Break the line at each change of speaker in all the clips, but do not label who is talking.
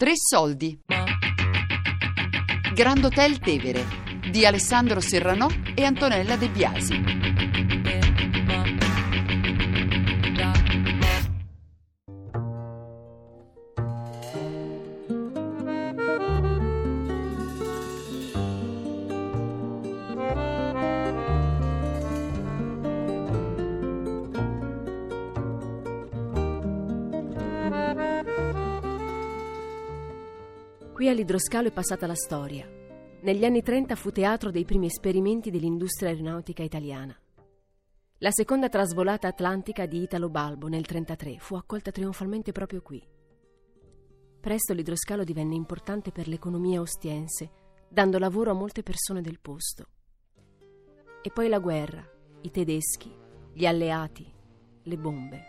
Tre soldi. Grand Hotel Tevere di Alessandro Serranò e Antonella De Biasi.
Qui all'idroscalo è passata la storia. Negli anni 30 fu teatro dei primi esperimenti dell'industria aeronautica italiana. La seconda trasvolata atlantica di Italo Balbo nel 1933 fu accolta trionfalmente proprio qui. Presto l'idroscalo divenne importante per l'economia ostiense, dando lavoro a molte persone del posto. E poi la guerra, i tedeschi, gli alleati, le bombe.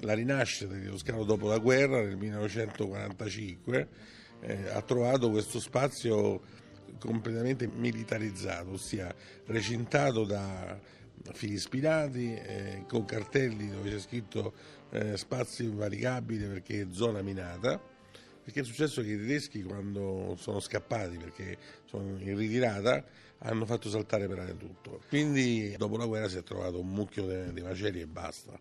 La rinascita dell'idroscalo dopo la guerra nel 1945 eh, ha trovato questo spazio completamente militarizzato, ossia recintato da fili spinati, eh, con cartelli dove c'è scritto eh, spazio invalicabile perché è zona minata. Perché è successo che i tedeschi quando sono scappati perché sono in ritirata hanno fatto saltare per aria tutto. Quindi dopo la guerra si è trovato un mucchio di macerie e basta.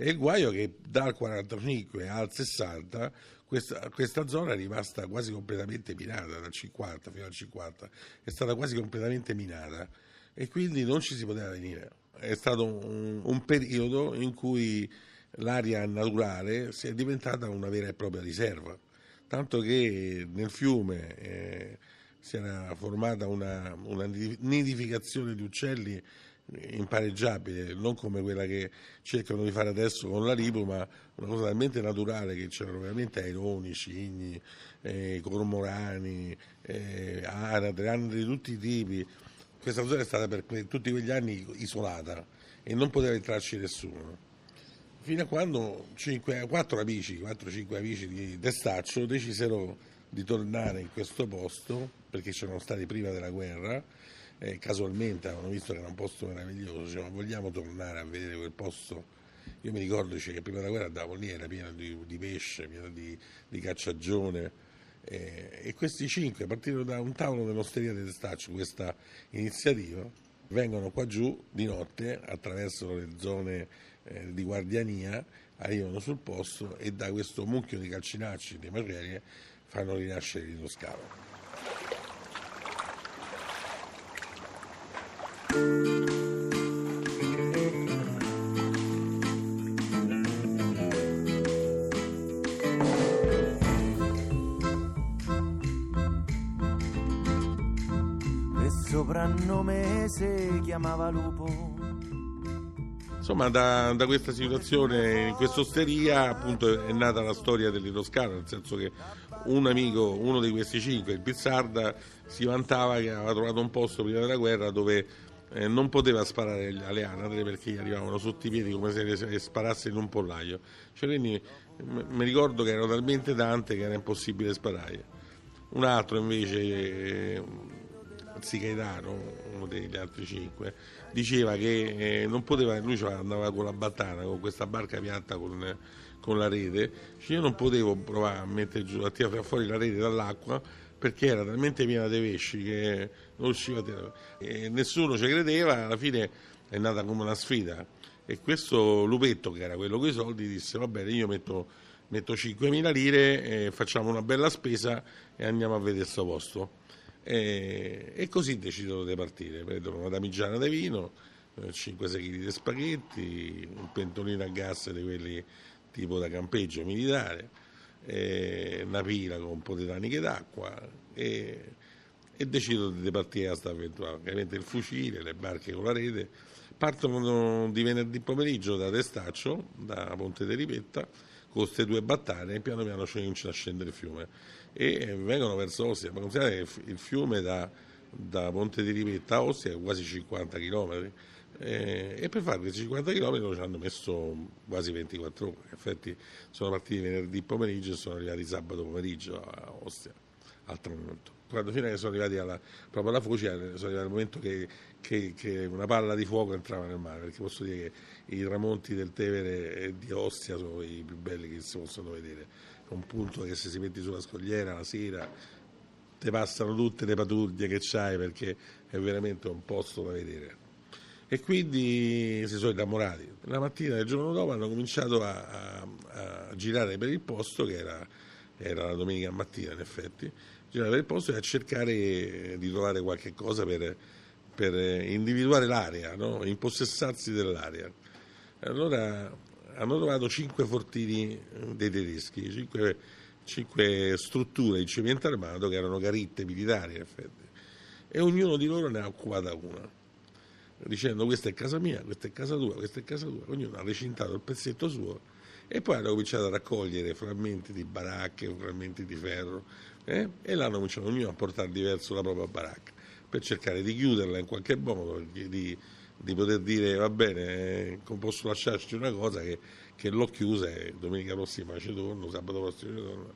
E il guaio è che dal 45 al 60 questa, questa, zona è rimasta quasi completamente minata, dal 50 fino al 50, è stata quasi completamente minata. E quindi non ci si poteva venire. È stato un, un periodo in cui l'aria naturale si è diventata una vera e propria riserva, tanto che nel fiume eh, si era formata una, una nidificazione di uccelli impareggiabile, non come quella che cercano di fare adesso con la Lipo, ma una cosa talmente naturale che c'erano veramente aironi, cigni, eh, cormorani, eh, anatre, anatre di tutti i tipi. Questa zona è stata per tutti quegli anni isolata e non poteva entrarci nessuno. Fino a quando 5, 4 amici, 4-5 amici di Testaccio decisero di tornare in questo posto perché c'erano stati prima della guerra eh, casualmente avevano visto che era un posto meraviglioso, dicevano vogliamo tornare a vedere quel posto. Io mi ricordo cioè, che prima della guerra andavo lì, era pieno di, di pesce, pieno di, di cacciagione. Eh, e questi cinque, partirono da un tavolo dell'osteria di Testaccio, questa iniziativa, vengono qua giù di notte attraverso le zone eh, di guardiania, arrivano sul posto e da questo mucchio di calcinacci, di macerie, fanno rinascere lo scavo.
Chiamava Lupo.
Insomma, da, da, questa situazione, in questa osteria, appunto, è nata la storia dell'Iroscano, nel senso che un amico, uno di questi cinque, il Pizzarda, si vantava che aveva trovato un posto prima della guerra dove eh, non poteva sparare alle anatre perché gli arrivavano sotto i piedi come se le sparasse in un pollaio. Cioè, quindi mi ricordo che erano talmente tante che era impossibile sparare. Un altro invece, eh, Zicaetano, uno degli altri cinque, diceva che eh, non poteva, lui andava con la battana, con questa barca piatta con, con la rete, cioè io non potevo provare a mettere giù, a tirare fuori la rete dall'acqua perché era talmente piena di pesci che non riusciva a tirare. E nessuno ci credeva, alla fine è nata come una sfida. E questo lupetto, che era quello con i soldi, disse: Va bene, io metto, metto 5.000 lire, facciamo una bella spesa e andiamo a vedere questo posto. E, e, così decidono di partire. Prendono una damigiana di vino, 5-6 kg di spaghetti, un pentolino a gas di quelli tipo da campeggio militare eh, una pila con un po' di taniche d'acqua e, e decidono di partire a questa avventura. Ovviamente il fucile, le barche con la rete, partono di venerdì pomeriggio da Testaccio, da Ponte di Ripetta, con queste due battaglie e piano piano cominciano a scendere il fiume e vengono verso Ostia. Ma considerate che il fiume da, da Ponte di Ripetta a Ostia è quasi 50 km eh, e per fare questi 50 km ci hanno messo quasi 24 ore. In effetti sono partiti venerdì pomeriggio e sono arrivati sabato pomeriggio a Ostia, al tramonto. Quando fino a che sono arrivati alla, proprio alla foce, sono arrivati al momento che, che, che, una palla di fuoco entrava nel mare, perché posso dire che i tramonti del Tevere e di Ostia sono i più belli che si possono vedere. Un punto che se si metti sulla scogliera la sera te passano tutte le pattuglie che c'hai perché è veramente un posto da vedere. E quindi si sono innamorati. La mattina del giorno dopo hanno cominciato a, a, a girare per il posto, che era, era, la domenica mattina in effetti, girare per il posto e a cercare di trovare qualche cosa per, per individuare l'area, no? impossessarsi dell'area. Allora hanno trovato cinque fortini dei tedeschi, cinque cinque strutture di cemento armato che erano caritte militari in effetti e ognuno di loro ne ha occupata una dicendo questa è casa mia, questa è casa tua, questa è casa tua, ognuno ha recintato il pezzetto suo e poi hanno cominciato a raccogliere frammenti di baracche, frammenti di ferro eh? e l'hanno cominciato ognuno a portare diverso la propria baracca per cercare di chiuderla in qualche modo, di, di poter dire va bene, eh, posso lasciarci una cosa che che l'ho chiusa domenica prossima ci torno, sabato prossimo ci torno.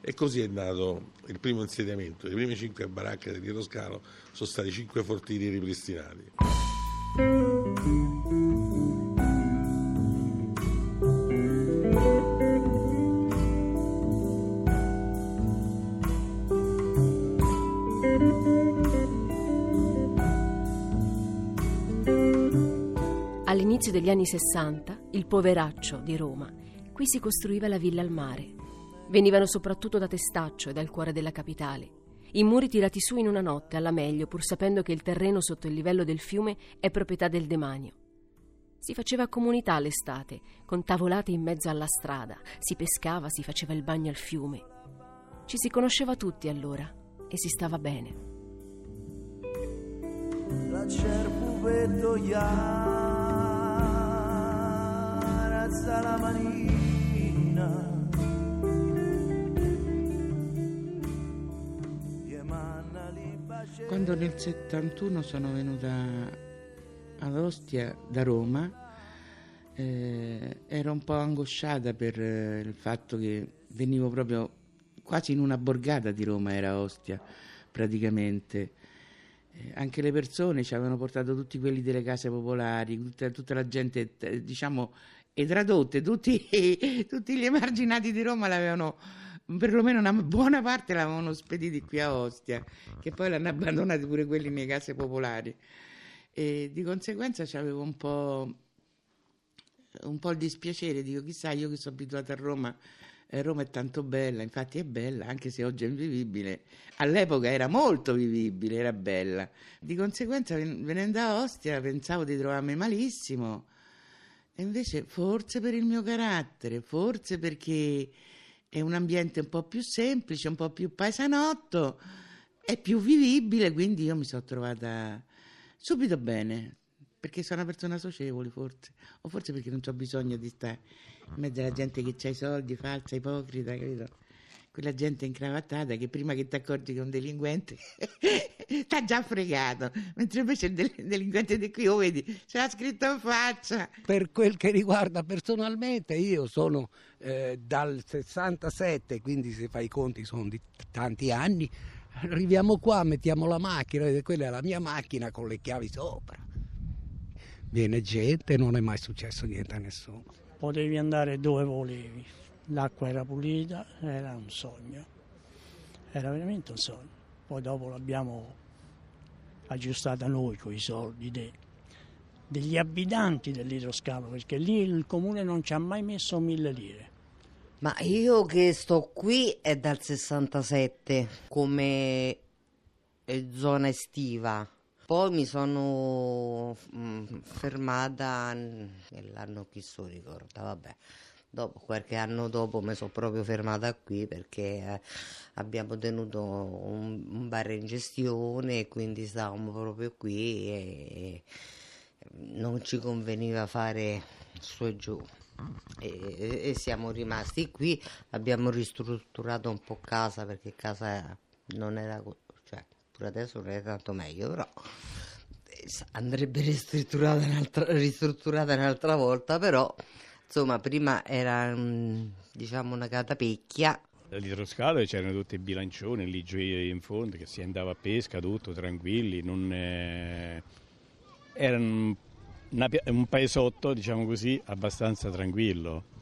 E così è nato il primo insediamento. Le prime cinque baracche del Dietro Scalo sono stati cinque fortini ripristinati.
Degli anni 60, il poveraccio di Roma, qui si costruiva la villa al mare. Venivano soprattutto da Testaccio e dal cuore della capitale. I muri tirati su in una notte, alla meglio, pur sapendo che il terreno sotto il livello del fiume è proprietà del demanio. Si faceva comunità l'estate, con tavolate in mezzo alla strada, si pescava, si faceva il bagno al fiume. Ci si conosceva tutti allora e si stava bene.
La cerpupetto alza la manina.
Quando nel 71 sono venuta ad Ostia da Roma eh, ero un po' angosciata per eh, il fatto che venivo proprio quasi in una borgata di Roma era Ostia praticamente. Eh, anche le persone ci avevano portato tutti quelli delle case popolari tutta, tutta la gente eh, diciamo e tradotte, tutti, tutti gli emarginati di Roma l'avevano perlomeno una buona parte l'avevano spediti qui a Ostia, che poi l'hanno abbandonati pure quelli nelle case popolari. E di conseguenza avevo un po', un po' il dispiacere, dico chissà io che sono abituata a Roma, eh, Roma è tanto bella, infatti è bella, anche se oggi è invivibile, all'epoca era molto vivibile, era bella. Di conseguenza venendo a Ostia pensavo di trovarmi malissimo, e invece forse per il mio carattere, forse perché è un ambiente un po' più semplice, un po' più paesanotto, è più vivibile, quindi io mi sono trovata subito bene, perché sono una persona socievole forse, o forse perché non ho bisogno di stare in mezzo alla gente che ha i soldi, falsa, ipocrita, capito? Quella gente incravattata che prima che ti accorgi che è un delinquente ti ha già fregato, mentre invece il delinquente di qui, lo vedi, ce l'ha scritto in faccia.
Per quel che riguarda personalmente, io sono eh, dal 67, quindi se fai i conti sono di tanti anni, arriviamo qua, mettiamo la macchina, e quella è la mia macchina con le chiavi sopra. Viene gente, non è mai successo niente a nessuno.
Potevi andare dove volevi l'acqua era pulita, era un sogno, era veramente un sogno. Poi dopo l'abbiamo aggiustata noi con i soldi de, degli abitanti dell'idroscalo, perché lì il comune non ci ha mai messo mille lire.
Ma io che sto qui è dal 67 come eh, zona estiva. Poi mi sono mm, fermata nell'anno che so ricorda, vabbè. Dopo, qualche anno dopo mi sono proprio fermata qui perché eh, abbiamo tenuto un, un, bar in gestione e quindi stavamo proprio qui e, non ci conveniva fare su e giù. E, e, siamo rimasti qui, abbiamo ristrutturato un po' casa perché casa non era, cioè pure adesso non è tanto meglio, però eh, andrebbe ristrutturata un'altra, ristrutturata un'altra volta, però Insomma, prima era mm, diciamo una catapecchia.
All'idroscalo c'erano tutti i bilancioni lì giù in fondo che si andava a pesca tutto tranquilli, non, eh, era un, una, un paesotto, diciamo così, abbastanza tranquillo.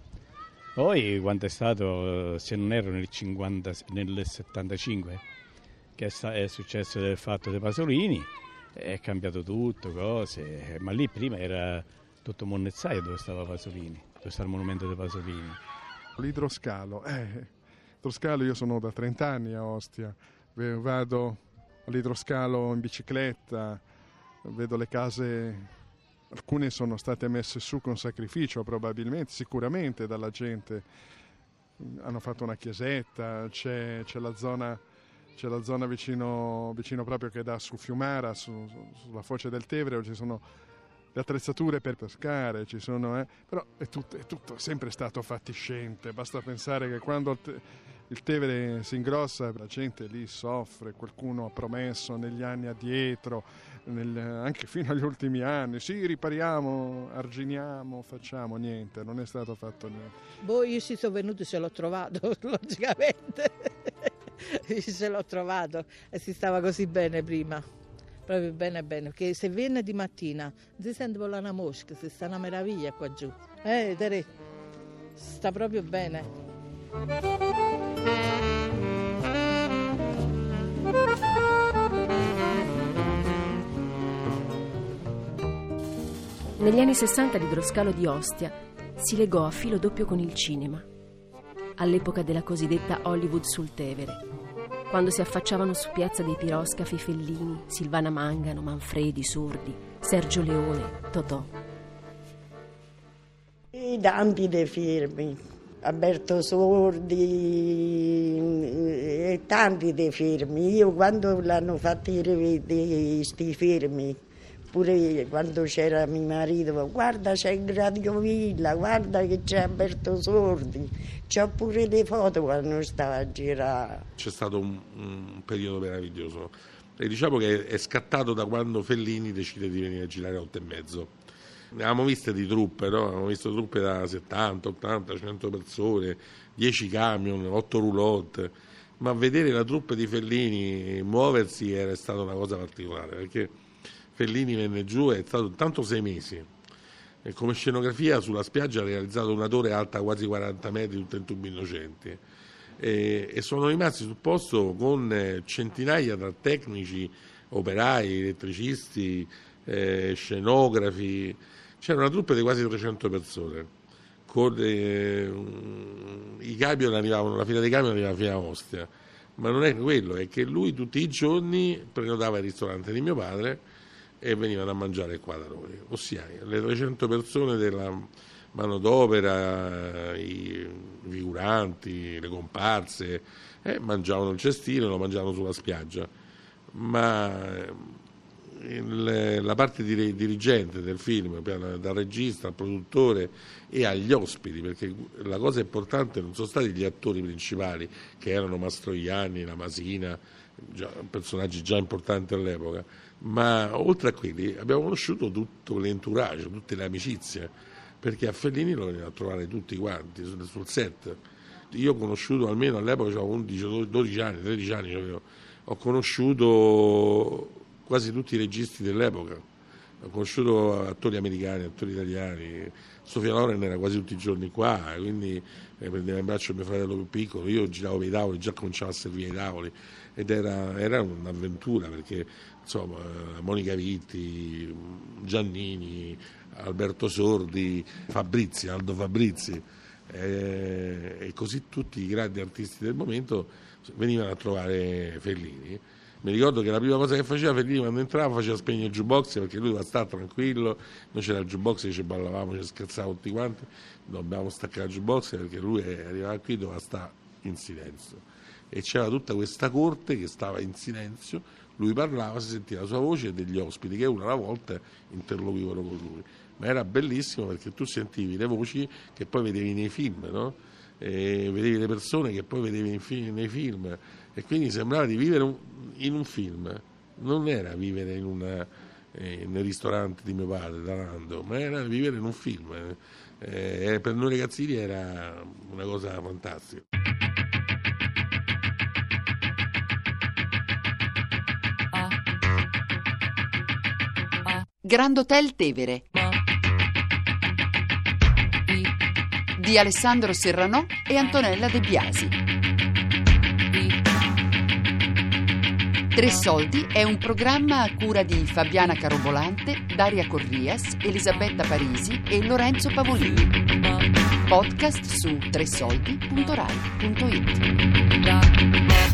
Poi quando è stato, se non ero nel, 50, nel 75, che è successo del fatto dei Pasolini, è cambiato tutto, cose, ma lì prima era tutto Monnezzaio dove stava Pasolini, dove sta il monumento dei Pasolini.
L'idroscalo, eh, idroscalo io sono da 30 anni a Ostia, vado all'idroscalo in bicicletta, vedo le case, alcune sono state messe su con sacrificio probabilmente, sicuramente dalla gente, hanno fatto una chiesetta, c'è, c'è la zona c'è la zona vicino, vicino proprio che dà su Fiumara, su- su- sulla foce del Tevere, ci sono le attrezzature per pescare, ci sono, eh, però è tutto, è tutto sempre stato fatiscente, basta pensare che quando il, te- il Tevere si ingrossa la gente lì soffre, qualcuno ha promesso negli anni addietro, nel- anche fino agli ultimi anni, sì ripariamo, arginiamo, facciamo, niente, non è stato fatto niente.
Boh, io si sono venuto se l'ho trovato, logicamente. se l'ho trovato e si stava così bene prima. Proprio bene bene, che se viene di mattina si sente volare una mosca, si sta una meraviglia qua giù. Eh, Tere, sta proprio bene.
Negli anni 60 l'idroscalo di Ostia si legò a filo doppio con il cinema, all'epoca della cosiddetta Hollywood sul Tevere, quando si affacciavano su Piazza dei Piroscafi Fellini, Silvana Mangano, Manfredi, Sordi, Sergio Leone, Totò.
I tanti dei film, Alberto Sordi e tanti dei film. Io quando l'hanno fatti questi film, pure quando c'era mio marito, guarda c'è il Radio Villa, guarda che c'è Alberto Sordi, c'ho pure le foto quando stava a girare.
C'è stato un, un periodo meraviglioso e diciamo che è scattato da quando Fellini decide di venire a girare a otto e mezzo. Ne avevamo viste di truppe, no? avevamo visto truppe da 70, 80, 100 persone, 10 camion, 8 roulotte, ma vedere la truppa di Fellini muoversi era stata una cosa particolare, perché Fellini venne giù, è stato tanto sei mesi, e come scenografia sulla spiaggia ha realizzato una torre alta quasi 40 metri, tutta in innocenti. E, e sono rimasti sul posto con eh, centinaia tra tecnici, operai, elettricisti, eh, scenografi. C'era una truppa di quasi 300 persone. Con, eh, un- I camion arrivavano, la fila dei camion arrivava fino a Ostia. Ma non è quello, è che lui tutti i giorni prenotava il ristorante di mio padre e venivano a mangiare qua da noi. Ossia, le 300 persone della manodopera, i figuranti, le comparse, eh, mangiavano il cestino lo mangiavano sulla spiaggia. Ma eh, il- la parte di- dirigente del film, dal regista al produttore e agli ospiti, perché la cosa importante non sono stati gli attori principali, che erano Mastroianni, la Masina, già- personaggi già importanti all'epoca, ma oltre a quelli abbiamo conosciuto tutto l'entourage, tutte le amicizie, perché a Fellini lo venivano a trovare tutti quanti sul, set. Io ho conosciuto almeno all'epoca, avevo 11, 12 anni, 13 anni, avevo, ho conosciuto quasi tutti i registi dell'epoca. Ho conosciuto attori americani, attori italiani. Sofia Loren era quasi tutti i giorni qua, quindi eh, prendeva in braccio mio fratello più piccolo. Io giravo per i tavoli, già cominciavo a servire i tavoli ed era, era un'avventura perché insomma Monica Vitti, Giannini, Alberto Sordi, Fabrizi, Aldo Fabrizi eh, e così tutti i grandi artisti del momento venivano a trovare Fellini. Mi ricordo che la prima cosa che faceva Fellini quando entrava faceva spegnere il jukebox perché lui doveva stare tranquillo, noi c'era il jukebox, ci ballavamo, ci scherzavamo tutti quanti, dobbiamo staccare il jukebox perché lui arrivava qui doveva stare in silenzio. E c'era tutta questa corte che stava in silenzio, lui parlava, si sentiva la sua voce e degli ospiti che una alla volta interloquivano con lui. Ma era bellissimo perché tu sentivi le voci che poi vedevi nei film, no? Vedevi le persone che poi vedevi nei fi- nei film e quindi sembrava di vivere un- in un film, non era vivere in una, eh, nel ristorante di mio padre, da Nando, ma era vivere in un film. Eh, per noi ragazzini era una cosa fantastica.
Grand Hotel Tevere. di Alessandro Serranò e Antonella De Biasi. Tre Soldi è un programma a cura di Fabiana Carobolante, Daria Corrias, Elisabetta Parisi e Lorenzo Pavolini. Podcast su tresoldi.rai.it.